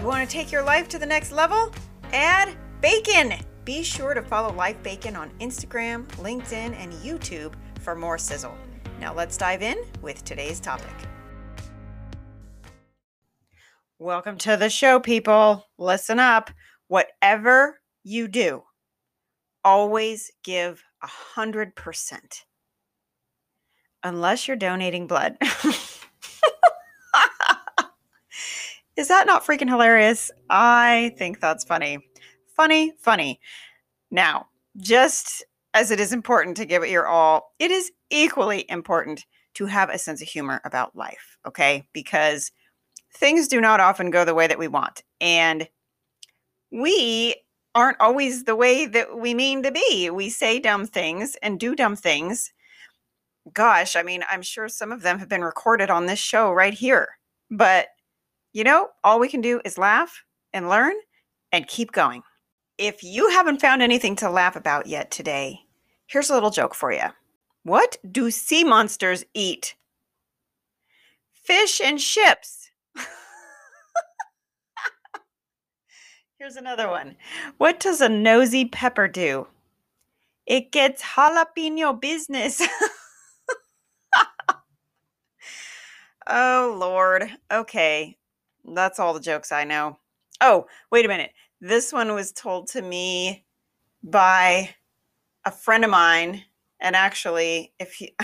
You want to take your life to the next level? Add bacon. Be sure to follow Life Bacon on Instagram, LinkedIn, and YouTube for more sizzle. Now let's dive in with today's topic. Welcome to the show, people. Listen up. Whatever you do, always give a hundred percent. Unless you're donating blood. Is that not freaking hilarious? I think that's funny. Funny, funny. Now, just as it is important to give it your all, it is equally important to have a sense of humor about life, okay? Because things do not often go the way that we want. And we aren't always the way that we mean to be. We say dumb things and do dumb things. Gosh, I mean, I'm sure some of them have been recorded on this show right here. But, you know, all we can do is laugh and learn and keep going. If you haven't found anything to laugh about yet today, here's a little joke for you. What do sea monsters eat? Fish and chips. Here's another one. What does a nosy pepper do? It gets jalapeno business. oh, Lord. Okay. That's all the jokes I know. Oh, wait a minute. This one was told to me by a friend of mine. And actually, if you.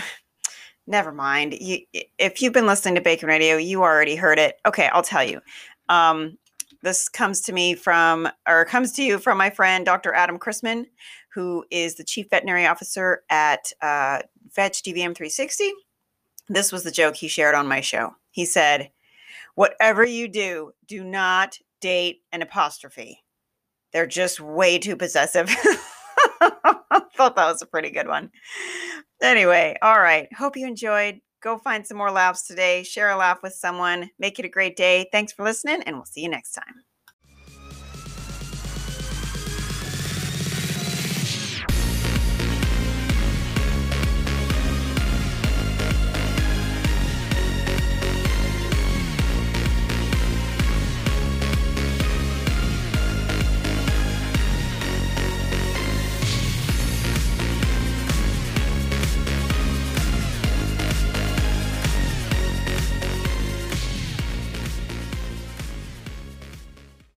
Never mind. You, if you've been listening to Bacon Radio, you already heard it. Okay, I'll tell you. Um, this comes to me from, or comes to you from my friend Dr. Adam Christman, who is the Chief Veterinary Officer at uh, Vetch DVM 360. This was the joke he shared on my show. He said, Whatever you do, do not date an apostrophe. They're just way too possessive. Thought that was a pretty good one. Anyway, all right. Hope you enjoyed. Go find some more laughs today. Share a laugh with someone. Make it a great day. Thanks for listening, and we'll see you next time.